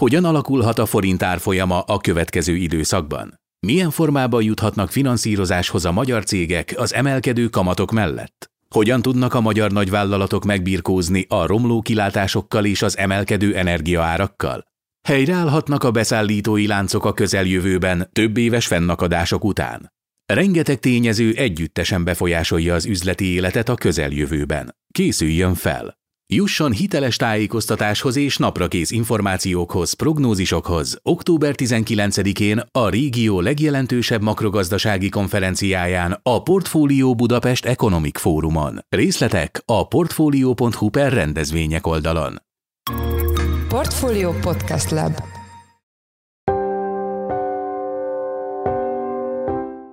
Hogyan alakulhat a forint árfolyama a következő időszakban? Milyen formában juthatnak finanszírozáshoz a magyar cégek az emelkedő kamatok mellett? Hogyan tudnak a magyar nagyvállalatok megbirkózni a romló kilátásokkal és az emelkedő energiaárakkal? Helyreállhatnak a beszállítói láncok a közeljövőben több éves fennakadások után. Rengeteg tényező együttesen befolyásolja az üzleti életet a közeljövőben. Készüljön fel! Jusson hiteles tájékoztatáshoz és naprakész információkhoz, prognózisokhoz október 19-én a régió legjelentősebb makrogazdasági konferenciáján a Portfólió Budapest Economic Fórumon. Részletek a portfolio.hu per rendezvények oldalon. Portfolio Podcast Lab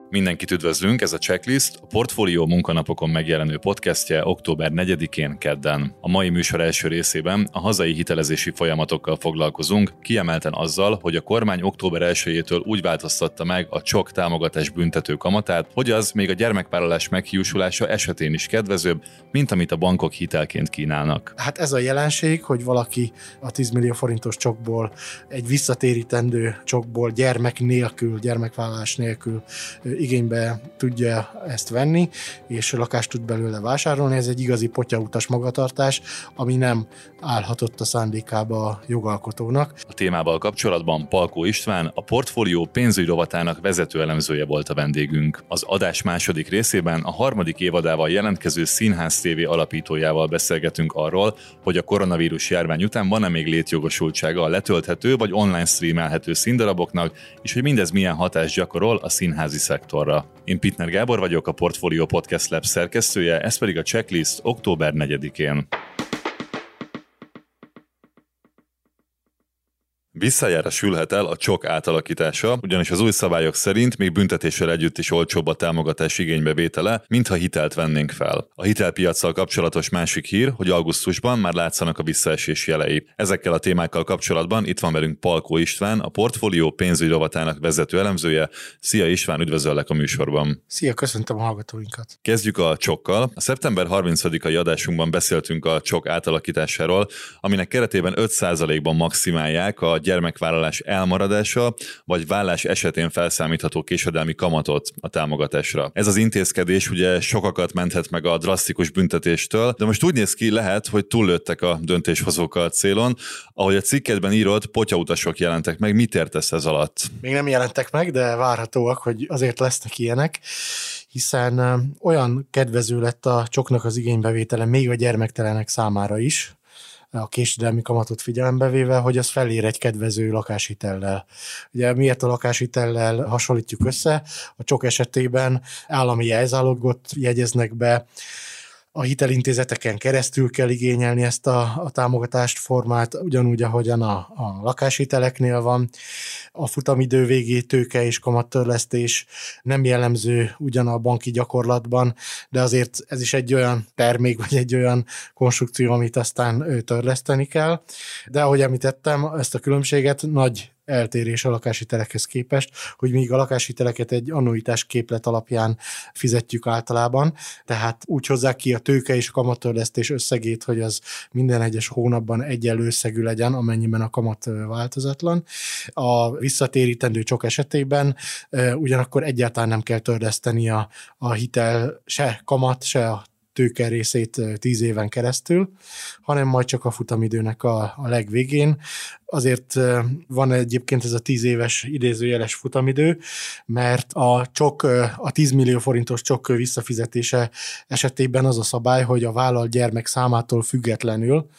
Mindenkit üdvözlünk, ez a Checklist, a Portfólió munkanapokon megjelenő podcastje október 4-én kedden. A mai műsor első részében a hazai hitelezési folyamatokkal foglalkozunk, kiemelten azzal, hogy a kormány október 1-től úgy változtatta meg a csok támogatás büntető kamatát, hogy az még a gyermekvállalás meghiúsulása esetén is kedvezőbb, mint amit a bankok hitelként kínálnak. Hát ez a jelenség, hogy valaki a 10 millió forintos csokból, egy visszatérítendő csokból gyermek nélkül, gyermekvállalás nélkül igénybe tudja ezt venni, és lakást tud belőle vásárolni. Ez egy igazi potyautas magatartás, ami nem állhatott a szándékába a jogalkotónak. A témával kapcsolatban Palkó István, a portfólió pénzügyi rovatának vezető elemzője volt a vendégünk. Az adás második részében a harmadik évadával jelentkező Színház TV alapítójával beszélgetünk arról, hogy a koronavírus járvány után van-e még létjogosultsága a letölthető vagy online streamelhető színdaraboknak, és hogy mindez milyen hatást gyakorol a színházi szektor szektorra. Én Pitner Gábor vagyok, a Portfolio Podcast Lab szerkesztője, ez pedig a checklist október 4-én. Visszajára sülhet el a csok átalakítása, ugyanis az új szabályok szerint még büntetéssel együtt is olcsóbb a támogatás igénybevétele, mintha hitelt vennénk fel. A hitelpiacsal kapcsolatos másik hír, hogy augusztusban már látszanak a visszaesés jelei. Ezekkel a témákkal kapcsolatban itt van velünk Palkó István, a portfólió pénzügyi rovatának vezető elemzője. Szia István, üdvözöllek a műsorban. Szia, köszöntöm a hallgatóinkat. Kezdjük a csokkal. A szeptember 30-ai adásunkban beszéltünk a csok átalakításáról, aminek keretében 5%-ban maximálják a gyermekvállalás elmaradása, vagy vállás esetén felszámítható késedelmi kamatot a támogatásra. Ez az intézkedés ugye sokakat menthet meg a drasztikus büntetéstől, de most úgy néz ki, lehet, hogy túllőttek a döntéshozók a célon. Ahogy a cikkedben írott, potyautasok jelentek meg. Mit értesz ez alatt? Még nem jelentek meg, de várhatóak, hogy azért lesznek ilyenek hiszen olyan kedvező lett a csoknak az igénybevétele még a gyermektelenek számára is, a késedelmi kamatot figyelembe véve, hogy az felér egy kedvező lakáshitellel. Ugye miért a lakáshitellel hasonlítjuk össze? A csok esetében állami jelzálogot jegyeznek be, a hitelintézeteken keresztül kell igényelni ezt a, a támogatást formát, ugyanúgy, ahogyan a, a lakáshiteleknél van. A futamidő végé tőke és kamattörlesztés nem jellemző ugyan a banki gyakorlatban, de azért ez is egy olyan termék, vagy egy olyan konstrukció, amit aztán törleszteni kell. De ahogy említettem, ezt a különbséget nagy eltérés a lakáshitelekhez képest, hogy míg a lakáshiteleket egy annuitás képlet alapján fizetjük általában, tehát úgy hozzák ki a tőke és a kamattörlesztés összegét, hogy az minden egyes hónapban egyenlő összegű legyen, amennyiben a kamat változatlan. A visszatérítendő csok esetében ugyanakkor egyáltalán nem kell törleszteni a, a hitel se kamat, se a tőke részét tíz éven keresztül, hanem majd csak a futamidőnek a, a legvégén. Azért van egyébként ez a tíz éves idézőjeles futamidő, mert a csok, a 10 millió forintos csok visszafizetése esetében az a szabály, hogy a vállalt gyermek számától függetlenül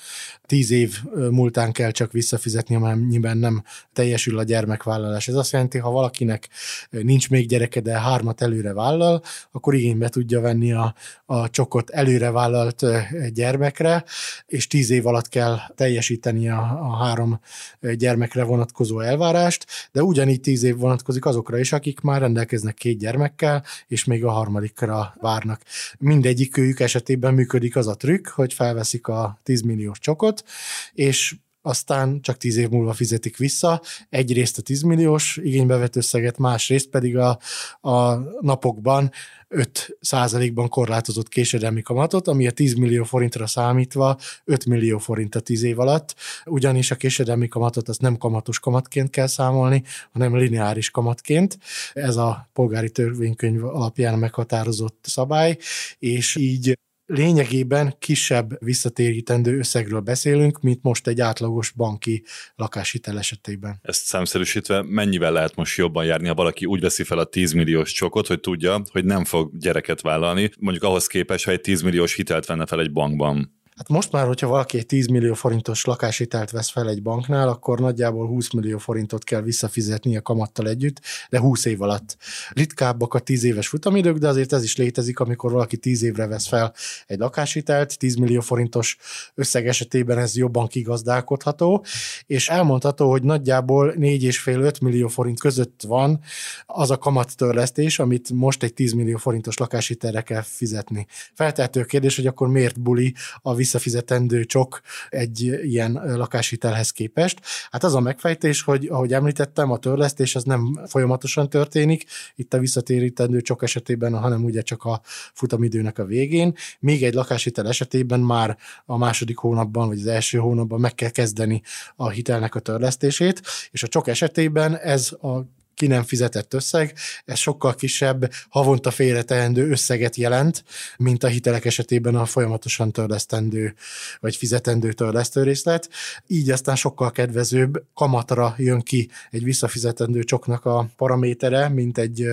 tíz év múltán kell csak visszafizetni, amennyiben nem teljesül a gyermekvállalás. Ez azt jelenti, ha valakinek nincs még gyereke, de hármat előre vállal, akkor igénybe tudja venni a, a csokot előre vállalt gyermekre, és tíz év alatt kell teljesíteni a, a három gyermekre vonatkozó elvárást, de ugyanígy tíz év vonatkozik azokra is, akik már rendelkeznek két gyermekkel, és még a harmadikra várnak. Mindegyik őjük esetében működik az a trükk, hogy felveszik a 10 milliós csokot, és aztán csak 10 év múlva fizetik vissza. Egyrészt a 10 milliós igénybevett összeget, másrészt pedig a, a napokban 5 százalékban korlátozott késedelmi kamatot, ami a 10 millió forintra számítva 5 millió forint a 10 év alatt, ugyanis a késedelmi kamatot azt nem kamatos kamatként kell számolni, hanem lineáris kamatként. Ez a polgári törvénykönyv alapján meghatározott szabály, és így lényegében kisebb visszatérítendő összegről beszélünk, mint most egy átlagos banki lakáshitel esetében. Ezt számszerűsítve mennyivel lehet most jobban járni, ha valaki úgy veszi fel a 10 milliós csokot, hogy tudja, hogy nem fog gyereket vállalni, mondjuk ahhoz képest, ha egy 10 milliós hitelt venne fel egy bankban. Hát most már, hogyha valaki egy 10 millió forintos lakáshitelt vesz fel egy banknál, akkor nagyjából 20 millió forintot kell visszafizetni a kamattal együtt, de 20 év alatt. Ritkábbak a 10 éves futamidők, de azért ez is létezik, amikor valaki 10 évre vesz fel egy lakáshitelt, 10 millió forintos összeg esetében ez jobban kigazdálkodható, és elmondható, hogy nagyjából 4,5-5 millió forint között van az a kamattörlesztés, amit most egy 10 millió forintos lakáshitelre kell fizetni. Feltehető kérdés, hogy akkor miért buli a visszafizetendő csok egy ilyen lakáshitelhez képest. Hát az a megfejtés, hogy ahogy említettem, a törlesztés az nem folyamatosan történik, itt a visszatérítendő csok esetében, hanem ugye csak a futamidőnek a végén. Még egy lakáshitel esetében már a második hónapban, vagy az első hónapban meg kell kezdeni a hitelnek a törlesztését, és a csok esetében ez a ki nem fizetett összeg, ez sokkal kisebb, havonta félreteendő összeget jelent, mint a hitelek esetében a folyamatosan törlesztendő vagy fizetendő törlesztő részlet. Így aztán sokkal kedvezőbb kamatra jön ki egy visszafizetendő csoknak a paramétere, mint egy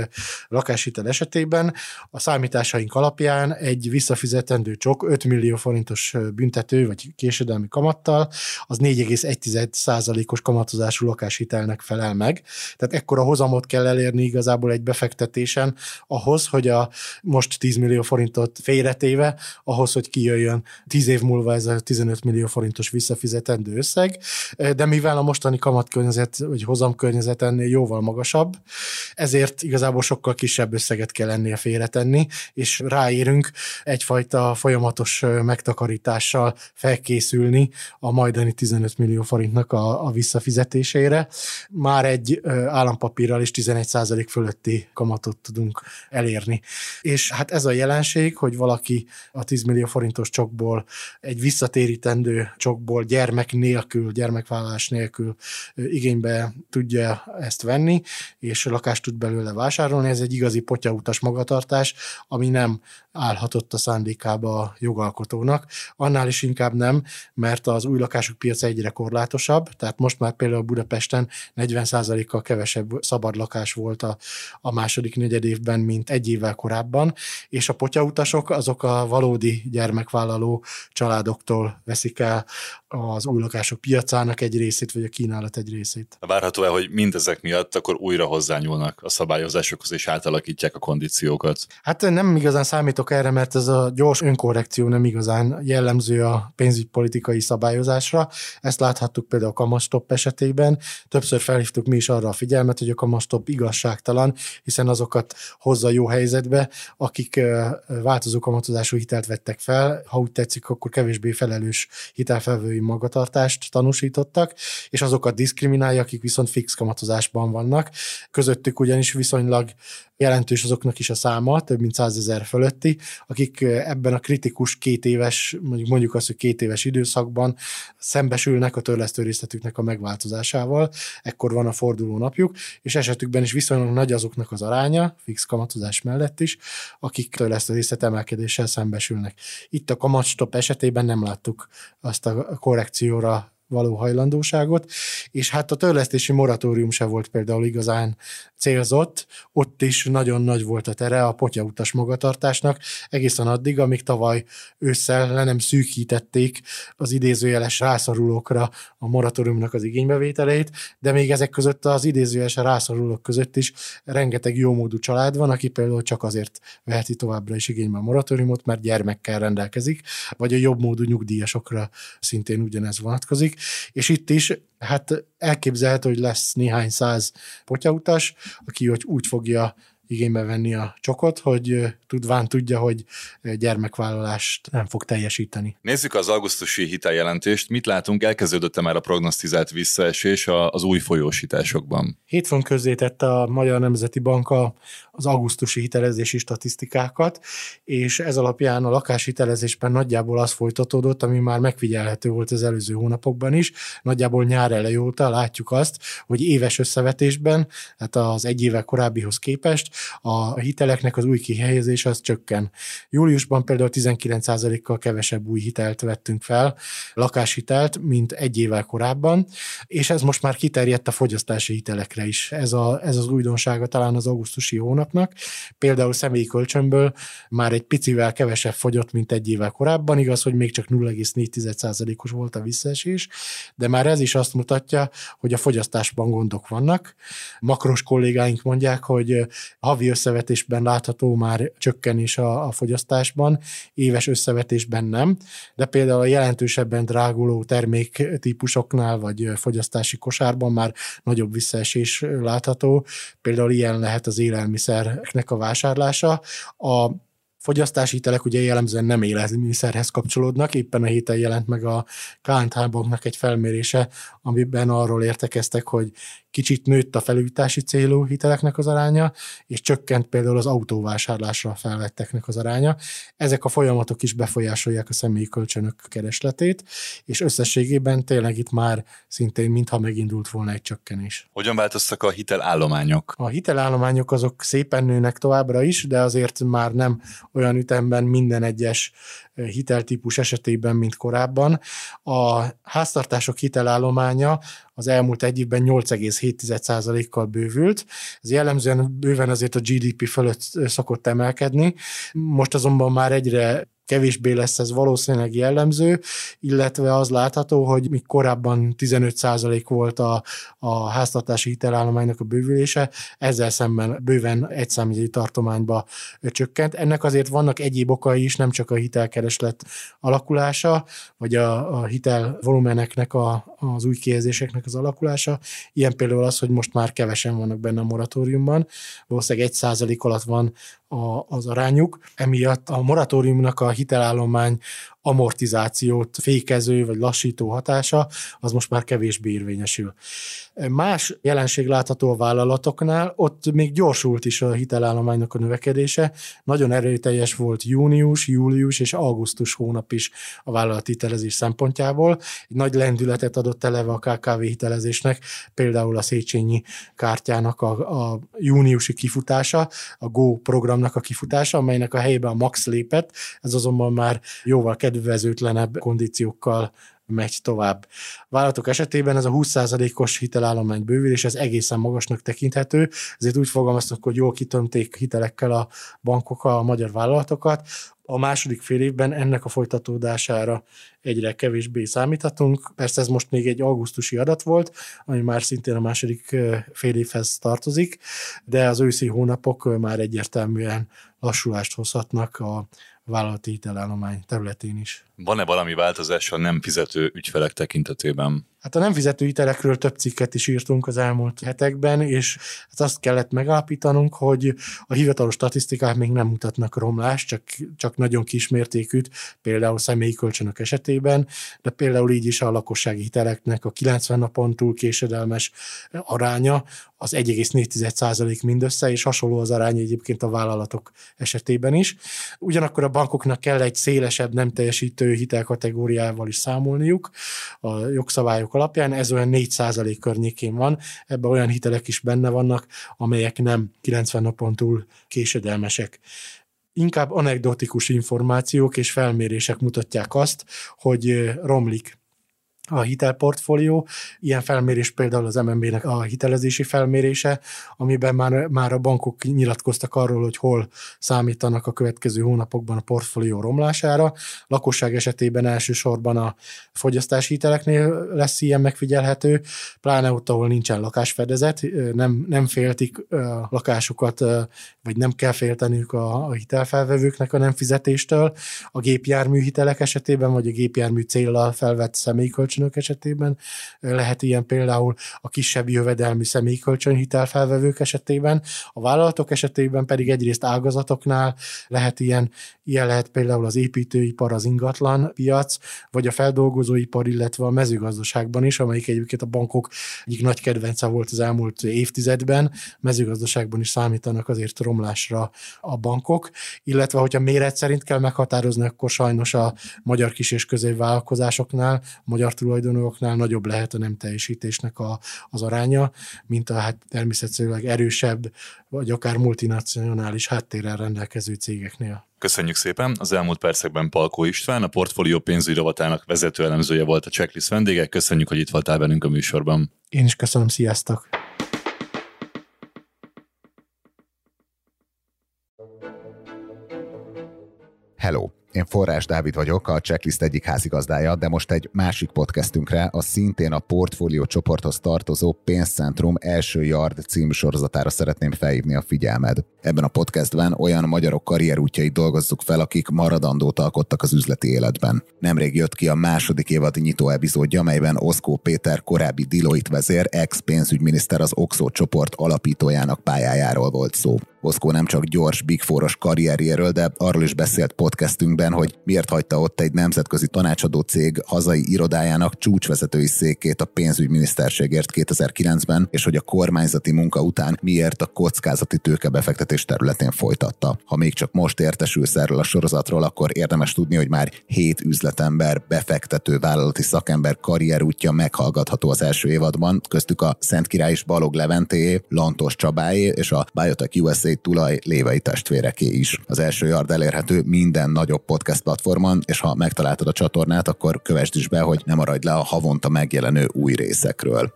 lakáshitel esetében. A számításaink alapján egy visszafizetendő csok 5 millió forintos büntető vagy késedelmi kamattal, az 4,1%-os kamatozású lakáshitelnek felel meg. Tehát ekkora hozamot kell elérni igazából egy befektetésen ahhoz, hogy a most 10 millió forintot félretéve, ahhoz, hogy kijöjjön 10 év múlva ez a 15 millió forintos visszafizetendő összeg, de mivel a mostani kamatkörnyezet vagy hozamkörnyezet ennél jóval magasabb, ezért igazából sokkal kisebb összeget kell ennél félretenni, és ráérünk egyfajta folyamatos megtakarítással felkészülni a majdani 15 millió forintnak a, a visszafizetésére. Már egy állampapír is 11% fölötti kamatot tudunk elérni. És hát ez a jelenség, hogy valaki a 10 millió forintos csokból, egy visszatérítendő csokból gyermek nélkül, gyermekvállalás nélkül igénybe tudja ezt venni, és lakást tud belőle vásárolni. Ez egy igazi potyautas magatartás, ami nem állhatott a szándékába a jogalkotónak. Annál is inkább nem, mert az új lakások piaca egyre korlátosabb, tehát most már például Budapesten 40%-kal kevesebb szabad lakás volt a, a második negyed évben, mint egy évvel korábban, és a potyautasok azok a valódi gyermekvállaló családoktól veszik el az új lakások piacának egy részét, vagy a kínálat egy részét. Várható-e, hogy mindezek miatt akkor újra hozzányúlnak a szabályozásokhoz, és átalakítják a kondíciókat? Hát nem igazán számítok erre, mert ez a gyors önkorrekció nem igazán jellemző a pénzügypolitikai szabályozásra. Ezt láthattuk például a kamastop esetében. Többször felhívtuk mi is arra a figyelmet, hogy a kamastop igazságtalan, hiszen azokat hozza jó helyzetbe, akik változó kamatozású hitelt vettek fel, ha úgy tetszik, akkor kevésbé felelős hitelfelvői magatartást tanúsítottak, és azokat diszkriminálja, akik viszont fix kamatozásban vannak. Közöttük ugyanis viszonylag jelentős azoknak is a száma, több mint százezer fölötti, akik ebben a kritikus két éves, mondjuk, mondjuk azt, hogy két éves időszakban szembesülnek a törlesztő részletüknek a megváltozásával, ekkor van a forduló napjuk, és esetükben is viszonylag nagy azoknak az aránya, fix kamatozás mellett is, akik törlesztő részlet emelkedéssel szembesülnek. Itt a kamatstop esetében nem láttuk azt a korrekcióra való hajlandóságot, és hát a törlesztési moratórium se volt például igazán célzott, ott is nagyon nagy volt a tere a potyautas magatartásnak, egészen addig, amíg tavaly ősszel le nem szűkítették az idézőjeles rászorulókra a moratóriumnak az igénybevételeit, de még ezek között az idézőjeles rászorulók között is rengeteg jómódú család van, aki például csak azért veheti továbbra is igénybe a moratóriumot, mert gyermekkel rendelkezik, vagy a jobbmódú nyugdíjasokra szintén ugyanez vonatkozik, és itt is hát elképzelhető, hogy lesz néhány száz potyautas, aki hogy úgy fogja igénybe venni a csokot, hogy tudván tudja, hogy gyermekvállalást nem fog teljesíteni. Nézzük az augusztusi hiteljelentést. Mit látunk? Elkezdődött-e már a prognosztizált visszaesés az új folyósításokban? Hétfőn közzétette a Magyar Nemzeti Bank az augusztusi hitelezési statisztikákat, és ez alapján a lakáshitelezésben nagyjából az folytatódott, ami már megfigyelhető volt az előző hónapokban is. Nagyjából nyár elejé óta látjuk azt, hogy éves összevetésben, tehát az egy éve korábbihoz képest a hiteleknek az új kihelyezés az csökken. Júliusban például 19%-kal kevesebb új hitelt vettünk fel, lakáshitelt, mint egy évvel korábban, és ez most már kiterjedt a fogyasztási hitelekre is. Ez, a, ez az újdonsága talán az augusztusi hónapnak. Például személyi kölcsönből már egy picivel kevesebb fogyott, mint egy évvel korábban, igaz, hogy még csak 0,4%-os volt a visszaesés, de már ez is azt mutatja, hogy a fogyasztásban gondok vannak. Makros kollégáink mondják, hogy havi összevetésben látható már csökkenés a, a fogyasztásban, éves összevetésben nem, de például a jelentősebben dráguló terméktípusoknál vagy fogyasztási kosárban már nagyobb visszaesés látható. Például ilyen lehet az élelmiszereknek a vásárlása. A fogyasztási hitelek ugye jellemzően nem élelmiszerhez kapcsolódnak, éppen a héten jelent meg a KNH banknak egy felmérése, amiben arról értekeztek, hogy kicsit nőtt a felújítási célú hiteleknek az aránya, és csökkent például az autóvásárlásra felvetteknek az aránya. Ezek a folyamatok is befolyásolják a személyi kölcsönök keresletét, és összességében tényleg itt már szintén mintha megindult volna egy csökkenés. Hogyan változtak a hitelállományok? A hitelállományok azok szépen nőnek továbbra is, de azért már nem olyan ütemben minden egyes hiteltípus esetében, mint korábban. A háztartások hitelállománya az elmúlt egy évben 8,7%-kal bővült. Ez jellemzően bőven azért a GDP fölött szokott emelkedni. Most azonban már egyre kevésbé lesz ez valószínűleg jellemző, illetve az látható, hogy még korábban 15% volt a, a háztartási hitelállománynak a bővülése, ezzel szemben bőven egy számjegyű tartományba csökkent. Ennek azért vannak egyéb okai is, nem csak a hitelkereslet alakulása, vagy a, a hitel volumeneknek, a, az új kihelyezéseknek az alakulása. Ilyen például az, hogy most már kevesen vannak benne a moratóriumban, valószínűleg egy százalék alatt van a, az arányuk. Emiatt a moratóriumnak a hitelállomány amortizációt fékező vagy lassító hatása, az most már kevésbé érvényesül. Más jelenség látható a vállalatoknál, ott még gyorsult is a hitelállománynak a növekedése. Nagyon erőteljes volt június, július és augusztus hónap is a vállalati hitelezés szempontjából. Egy nagy lendületet adott eleve a KKV hitelezésnek, például a Széchenyi kártyának a, a júniusi kifutása, a Go programnak a kifutása, amelynek a helyében a Max lépett, ez azonban már jóval kedvezőtlenebb kondíciókkal megy tovább. Vállalatok esetében ez a 20%-os hitelállomány bővülés, ez egészen magasnak tekinthető, ezért úgy fogalmaztak, hogy jól kitömték hitelekkel a bankok a magyar vállalatokat. A második fél évben ennek a folytatódására egyre kevésbé számíthatunk. Persze ez most még egy augusztusi adat volt, ami már szintén a második fél évhez tartozik, de az őszi hónapok már egyértelműen lassulást hozhatnak a vállalati hitelállomány területén is. Van-e valami változás a nem fizető ügyfelek tekintetében? Hát a nem fizető hitelekről több cikket is írtunk az elmúlt hetekben, és hát azt kellett megállapítanunk, hogy a hivatalos statisztikák még nem mutatnak romlást, csak, csak nagyon kismértékűt, például személyi kölcsönök esetében, de például így is a lakossági hiteleknek a 90 napon túl késedelmes aránya az 1,4% mindössze, és hasonló az arány egyébként a vállalatok esetében is. Ugyanakkor a bankoknak kell egy szélesebb nem teljesítő hitelkategóriával is számolniuk a jogszabályok alapján, ez olyan 4% környékén van, ebben olyan hitelek is benne vannak, amelyek nem 90 napon túl késedelmesek. Inkább anekdotikus információk és felmérések mutatják azt, hogy romlik a hitelportfólió. Ilyen felmérés például az MNB-nek a hitelezési felmérése, amiben már, már a bankok nyilatkoztak arról, hogy hol számítanak a következő hónapokban a portfólió romlására. Lakosság esetében elsősorban a fogyasztási hiteleknél lesz ilyen megfigyelhető, pláne ott, ahol nincsen lakásfedezet, nem, nem féltik lakásukat, vagy nem kell félteniük a, a hitelfelvevőknek a nem fizetéstől. A gépjármű hitelek esetében, vagy a gépjármű célral felvett személykölcsön kölcsönök esetében, lehet ilyen például a kisebb jövedelmi személyi kölcsönhitel felvevők esetében, a vállalatok esetében pedig egyrészt ágazatoknál lehet ilyen, ilyen lehet például az építőipar, az ingatlan piac, vagy a feldolgozóipar, illetve a mezőgazdaságban is, amelyik egyébként a bankok egyik nagy kedvence volt az elmúlt évtizedben, mezőgazdaságban is számítanak azért romlásra a bankok, illetve hogyha méret szerint kell meghatározni, akkor sajnos a magyar kis és középvállalkozásoknál, magyar tulajdonoknál nagyobb lehet a nem teljesítésnek a, az aránya, mint a hát természetesen erősebb, vagy akár multinacionális háttérrel rendelkező cégeknél. Köszönjük szépen! Az elmúlt percekben Palkó István, a portfólió pénzügyi rovatának vezető elemzője volt a checklist vendége. Köszönjük, hogy itt voltál velünk a műsorban. Én is köszönöm, sziasztok! Hello! Én Forrás Dávid vagyok, a Checklist egyik házigazdája, de most egy másik podcastünkre, a szintén a portfólió csoporthoz tartozó Pénzcentrum első yard című sorozatára szeretném felhívni a figyelmed. Ebben a podcastben olyan magyarok karrierútjait dolgozzuk fel, akik maradandót alkottak az üzleti életben. Nemrég jött ki a második évad nyitó epizódja, amelyben Oszkó Péter korábbi Deloitte vezér, ex-pénzügyminiszter az Oxo csoport alapítójának pályájáról volt szó. Oszkó nem csak gyors Big Four-os karrierjéről, de arról is beszélt podcastünkben, hogy miért hagyta ott egy nemzetközi tanácsadó cég hazai irodájának csúcsvezetői székét a pénzügyminiszterségért 2009-ben, és hogy a kormányzati munka után miért a kockázati tőkebefektetés területén folytatta. Ha még csak most értesülsz erről a sorozatról, akkor érdemes tudni, hogy már hét üzletember, befektető, vállalati szakember karrierútja meghallgatható az első évadban, köztük a Szent Király és Balog Leventéé, Lantos Csabáé és a Biotech USA tulaj lévei testvéreké is. Az első yard elérhető minden nagyobb podcast platformon, és ha megtaláltad a csatornát, akkor kövesd is be, hogy ne maradj le a havonta megjelenő új részekről.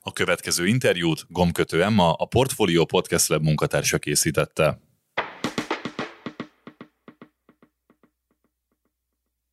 A következő interjút Gomkötő Emma, a Portfolio Podcast Lab munkatársa készítette.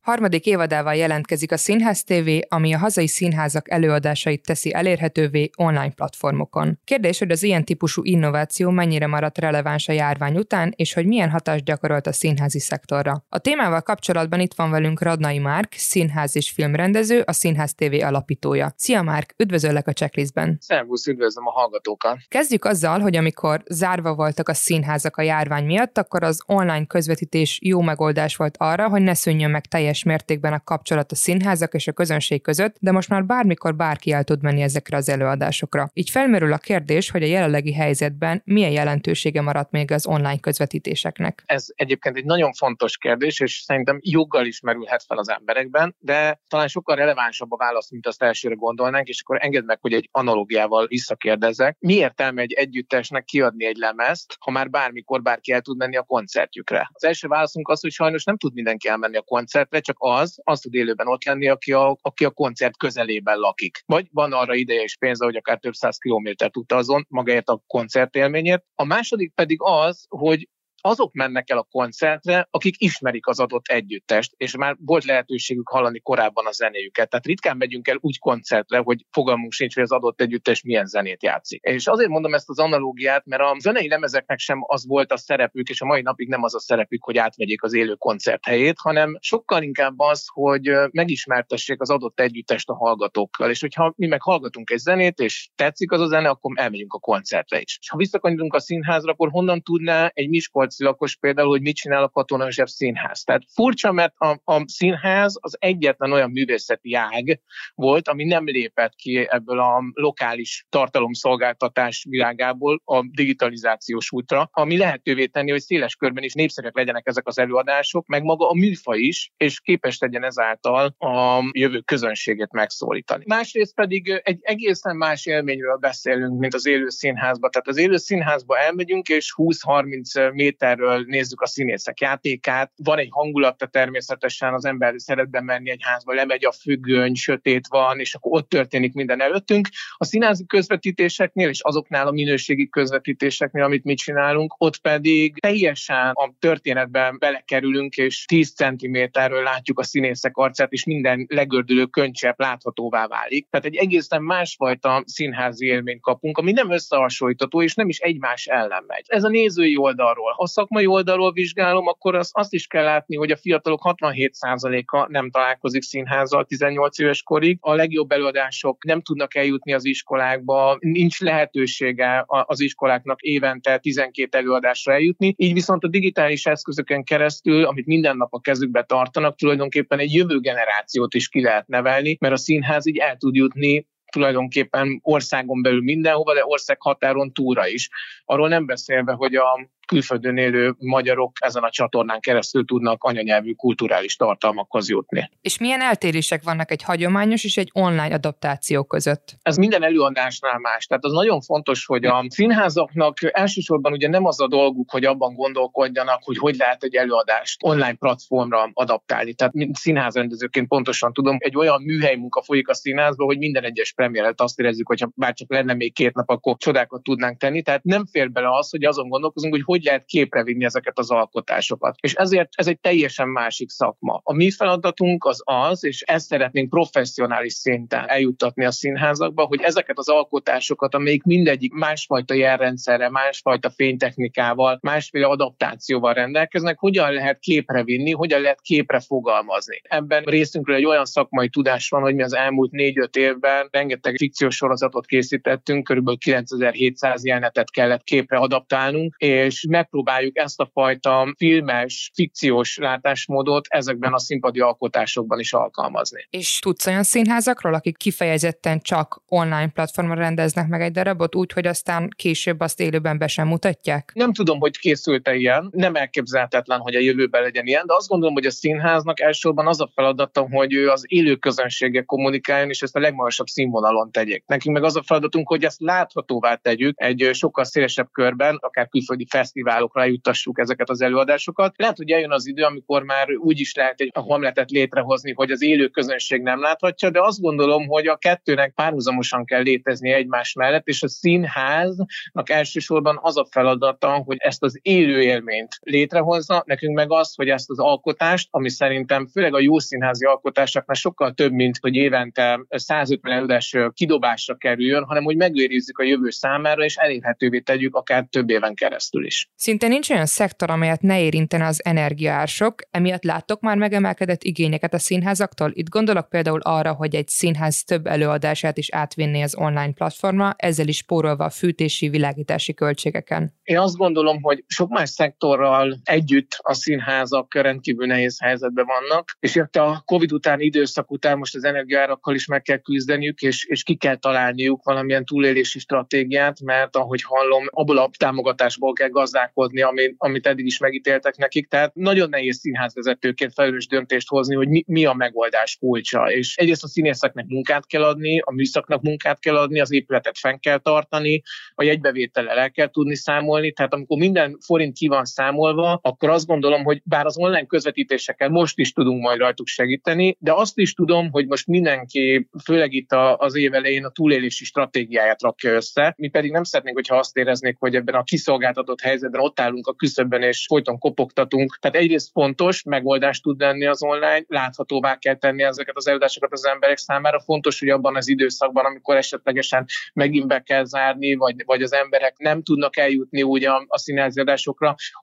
Harmadik évadával jelentkezik a Színház TV, ami a hazai színházak előadásait teszi elérhetővé online platformokon. Kérdés, hogy az ilyen típusú innováció mennyire maradt releváns a járvány után, és hogy milyen hatást gyakorolt a színházi szektorra. A témával kapcsolatban itt van velünk Radnai Márk, színház és filmrendező, a Színház TV alapítója. Szia Márk, üdvözöllek a checklistben. Szervusz, üdvözlöm a hallgatókat. Kezdjük azzal, hogy amikor zárva voltak a színházak a járvány miatt, akkor az online közvetítés jó megoldás volt arra, hogy ne szűnjön meg teljes teljes mértékben a kapcsolat a színházak és a közönség között, de most már bármikor bárki el tud menni ezekre az előadásokra. Így felmerül a kérdés, hogy a jelenlegi helyzetben milyen jelentősége maradt még az online közvetítéseknek. Ez egyébként egy nagyon fontos kérdés, és szerintem joggal is merülhet fel az emberekben, de talán sokkal relevánsabb a válasz, mint azt elsőre gondolnánk, és akkor engedd meg, hogy egy analógiával visszakérdezzek. Mi értelme egy együttesnek kiadni egy lemezt, ha már bármikor bárki el tud menni a koncertjükre? Az első válaszunk az, hogy sajnos nem tud mindenki elmenni a koncertre, csak az, az tud élőben ott lenni, aki a, aki a koncert közelében lakik. Vagy van arra ideje és pénze, hogy akár több száz kilométert utazon magáért a koncertélményért. A második pedig az, hogy azok mennek el a koncertre, akik ismerik az adott együttest, és már volt lehetőségük hallani korábban a zenéjüket. Tehát ritkán megyünk el úgy koncertre, hogy fogalmunk sincs, hogy az adott együttes milyen zenét játszik. És azért mondom ezt az analógiát, mert a zenei lemezeknek sem az volt a szerepük, és a mai napig nem az a szerepük, hogy átvegyék az élő koncert helyét, hanem sokkal inkább az, hogy megismertessék az adott együttest a hallgatókkal. És hogyha mi meg hallgatunk egy zenét, és tetszik az a zene, akkor elmegyünk a koncertre is. És ha visszakanyarunk a színházra, akkor honnan tudná egy Miskolc Miskolci lakos például, hogy mit csinál a Katona József Színház. Tehát furcsa, mert a, a színház az egyetlen olyan művészeti ág volt, ami nem lépett ki ebből a lokális tartalomszolgáltatás világából a digitalizációs útra, ami lehetővé tenni, hogy széles körben is népszerűek legyenek ezek az előadások, meg maga a műfa is, és képes legyen ezáltal a jövő közönségét megszólítani. Másrészt pedig egy egészen más élményről beszélünk, mint az élő színházba. Tehát az élő színházba elmegyünk, és 20-30 méter méterről nézzük a színészek játékát. Van egy hangulata természetesen, az ember szeret bemenni egy házba, lemegy a függöny, sötét van, és akkor ott történik minden előttünk. A színházi közvetítéseknél és azoknál a minőségi közvetítéseknél, amit mi csinálunk, ott pedig teljesen a történetben belekerülünk, és 10 centiméterről látjuk a színészek arcát, és minden legördülő könycsepp láthatóvá válik. Tehát egy egészen másfajta színházi élményt kapunk, ami nem összehasonlítható, és nem is egymás ellen megy. Ez a nézői oldalról a szakmai oldalról vizsgálom, akkor az, azt is kell látni, hogy a fiatalok 67%-a nem találkozik színházzal 18 éves korig. A legjobb előadások nem tudnak eljutni az iskolákba, nincs lehetősége az iskoláknak évente 12 előadásra eljutni. Így viszont a digitális eszközöken keresztül, amit minden nap a kezükbe tartanak, tulajdonképpen egy jövő generációt is ki lehet nevelni, mert a színház így el tud jutni tulajdonképpen országon belül mindenhova, de ország határon túra is. Arról nem beszélve, hogy a külföldön élő magyarok ezen a csatornán keresztül tudnak anyanyelvű kulturális tartalmakhoz jutni. És milyen eltérések vannak egy hagyományos és egy online adaptáció között? Ez minden előadásnál más. Tehát az nagyon fontos, hogy a színházaknak elsősorban ugye nem az a dolguk, hogy abban gondolkodjanak, hogy hogy lehet egy előadást online platformra adaptálni. Tehát mint színházrendezőként pontosan tudom, egy olyan műhely munka folyik a színházban, hogy minden egyes premiéret azt érezzük, hogy ha bárcsak lenne még két nap, akkor csodákat tudnánk tenni. Tehát nem fér bele az, hogy azon gondolkozunk, hogy hogy lehet képre vinni ezeket az alkotásokat. És ezért ez egy teljesen másik szakma. A mi feladatunk az az, és ezt szeretnénk professzionális szinten eljuttatni a színházakba, hogy ezeket az alkotásokat, amelyik mindegyik másfajta jelrendszerre, másfajta fénytechnikával, másféle adaptációval rendelkeznek, hogyan lehet képre vinni, hogyan lehet képre fogalmazni. Ebben részünkről egy olyan szakmai tudás van, hogy mi az elmúlt négy-öt évben rengeteg fikciós sorozatot készítettünk, körülbelül 9700 jelenetet kellett képre adaptálnunk, és megpróbáljuk ezt a fajta filmes, fikciós látásmódot ezekben a színpadi alkotásokban is alkalmazni. És tudsz olyan színházakról, akik kifejezetten csak online platformon rendeznek meg egy darabot, úgy, hogy aztán később azt élőben be sem mutatják? Nem tudom, hogy készült-e ilyen, nem elképzelhetetlen, hogy a jövőben legyen ilyen, de azt gondolom, hogy a színháznak elsősorban az a feladata, hogy ő az élő közönséggel kommunikáljon, és ezt a legmagasabb színvonalon tegyék. Nekünk meg az a feladatunk, hogy ezt láthatóvá tegyük egy sokkal szélesebb körben, akár külföldi fesztivál fesztiválokra juttassuk ezeket az előadásokat. Lehet, hogy eljön az idő, amikor már úgy is lehet egy hamletet létrehozni, hogy az élő közönség nem láthatja, de azt gondolom, hogy a kettőnek párhuzamosan kell létezni egymás mellett, és a színháznak elsősorban az a feladata, hogy ezt az élő élményt létrehozza, nekünk meg az, hogy ezt az alkotást, ami szerintem főleg a jó színházi alkotásoknál sokkal több, mint hogy évente 150 előadás kidobásra kerüljön, hanem hogy megőrizzük a jövő számára, és elérhetővé tegyük akár több éven keresztül is. Szinte nincs olyan szektor, amelyet ne érintene az energiaársok, emiatt láttok már megemelkedett igényeket a színházaktól. Itt gondolok például arra, hogy egy színház több előadását is átvinni az online platformra, ezzel is spórolva a fűtési, világítási költségeken. Én azt gondolom, hogy sok más szektorral együtt a színházak rendkívül nehéz helyzetben vannak, és itt a COVID utáni időszak után most az energiárakkal is meg kell küzdeniük, és, és ki kell találniuk valamilyen túlélési stratégiát, mert ahogy hallom, abból a támogatásból kell gazdálkodni, gazdálkodni, amit, amit eddig is megítéltek nekik. Tehát nagyon nehéz színházvezetőként felelős döntést hozni, hogy mi, mi a megoldás kulcsa. És egyrészt a színészeknek munkát kell adni, a műszaknak munkát kell adni, az épületet fenn kell tartani, a jegybevétellel el kell tudni számolni. Tehát amikor minden forint ki van számolva, akkor azt gondolom, hogy bár az online közvetítésekkel most is tudunk majd rajtuk segíteni, de azt is tudom, hogy most mindenki, főleg itt az év elején a túlélési stratégiáját rakja össze. Mi pedig nem szeretnénk, hogyha azt éreznék, hogy ebben a kiszolgáltatott helyzetben ott állunk a küszöbben és folyton kopogtatunk. Tehát egyrészt fontos, megoldást tud lenni az online, láthatóvá kell tenni ezeket az előadásokat az emberek számára. Fontos, hogy abban az időszakban, amikor esetlegesen megint be kell zárni, vagy, vagy az emberek nem tudnak eljutni úgy a, a színházi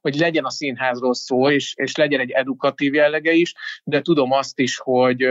hogy legyen a színházról szó, és, és legyen egy edukatív jellege is, de tudom azt is, hogy,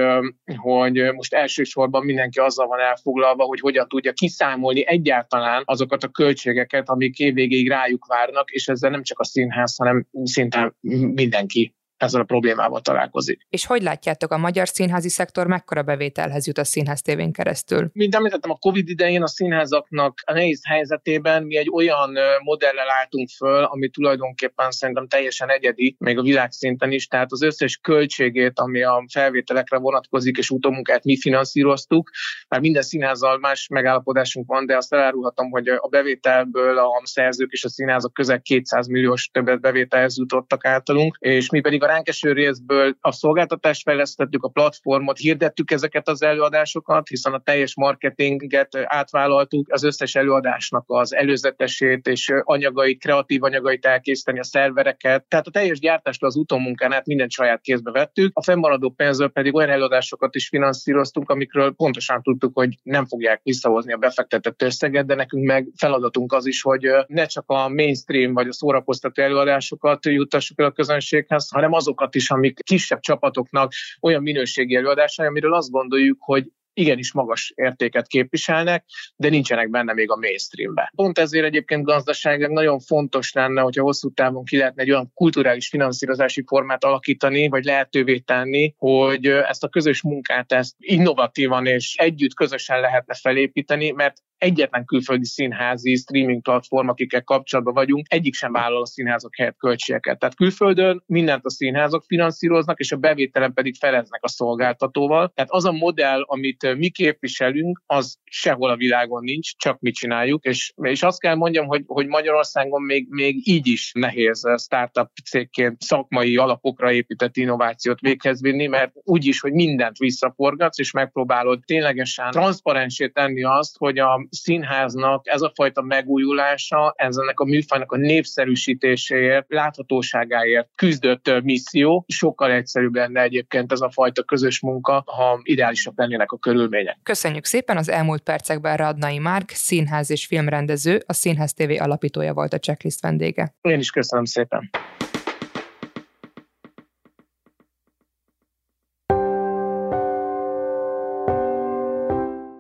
hogy most elsősorban mindenki azzal van elfoglalva, hogy hogyan tudja kiszámolni egyáltalán azokat a költségeket, amik évvégéig rájuk várnak, és ez ezzel nem csak a színház, hanem szinte mindenki ezzel a problémával találkozik. És hogy látjátok, a magyar színházi szektor mekkora bevételhez jut a színház tévén keresztül? Mint említettem, a Covid idején a színházaknak a nehéz helyzetében mi egy olyan modellel álltunk föl, ami tulajdonképpen szerintem teljesen egyedi, még a világszinten is, tehát az összes költségét, ami a felvételekre vonatkozik, és utómunkát mi finanszíroztuk, már minden színházzal más megállapodásunk van, de azt elárulhatom, hogy a bevételből a szerzők és a színházak közel 200 milliós többet bevételhez jutottak általunk, és mi pedig a ránk eső részből a szolgáltatást fejlesztettük, a platformot, hirdettük ezeket az előadásokat, hiszen a teljes marketinget átvállaltuk, az összes előadásnak az előzetesét és anyagait, kreatív anyagait elkészíteni, a szervereket. Tehát a teljes gyártástól az utómunkán át mindent saját kézbe vettük. A fennmaradó pénzből pedig olyan előadásokat is finanszíroztunk, amikről pontosan tudtuk, hogy nem fogják visszahozni a befektetett összeget, de nekünk meg feladatunk az is, hogy ne csak a mainstream vagy a szórakoztató előadásokat juttassuk el a közönséghez, hanem azokat is, amik kisebb csapatoknak olyan minőségi előadásai, amiről azt gondoljuk, hogy igenis magas értéket képviselnek, de nincsenek benne még a mainstreamben. Pont ezért egyébként gazdaságilag nagyon fontos lenne, hogyha hosszú távon ki lehetne egy olyan kulturális finanszírozási formát alakítani, vagy lehetővé tenni, hogy ezt a közös munkát ezt innovatívan és együtt közösen lehetne felépíteni, mert egyetlen külföldi színházi streaming platform, akikkel kapcsolatban vagyunk, egyik sem vállal a színházak helyett költségeket. Tehát külföldön mindent a színházak finanszíroznak, és a bevételen pedig feleznek a szolgáltatóval. Tehát az a modell, amit mi képviselünk, az sehol a világon nincs, csak mi csináljuk, és, és azt kell mondjam, hogy, hogy Magyarországon még, még így is nehéz startup cégként szakmai alapokra épített innovációt véghez vinni, mert úgyis, hogy mindent visszaforgatsz, és megpróbálod ténylegesen transzparensé tenni azt, hogy a színháznak ez a fajta megújulása, ez ennek a műfajnak a népszerűsítéséért, láthatóságáért küzdött misszió. Sokkal egyszerűbb lenne egyébként ez a fajta közös munka, ha ideálisabb lennének a körülmények. Köszönjük szépen az elmúlt percekben Radnai Márk, színház és filmrendező, a Színház TV alapítója volt a checklist vendége. Én is köszönöm szépen.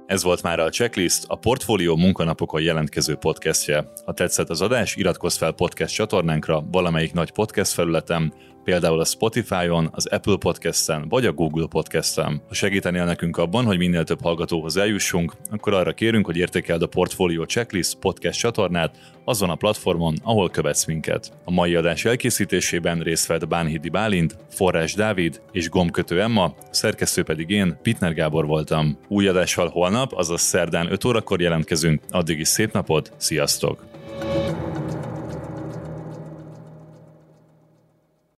Ez volt már a Checklist, a Portfólió munkanapokon jelentkező podcastje. Ha tetszett az adás, iratkozz fel podcast csatornánkra valamelyik nagy podcast felületen, például a Spotify-on, az Apple Podcast-en vagy a Google Podcast-en. Ha segítenél nekünk abban, hogy minél több hallgatóhoz eljussunk, akkor arra kérünk, hogy értékeld a Portfolio Checklist podcast csatornát azon a platformon, ahol követsz minket. A mai adás elkészítésében részt vett Bánhidi Bálint, Forrás Dávid és Gombkötő Emma, szerkesztő pedig én, Pitner Gábor voltam. Új adással holnap, azaz szerdán 5 órakor jelentkezünk, addig is szép napot, sziasztok!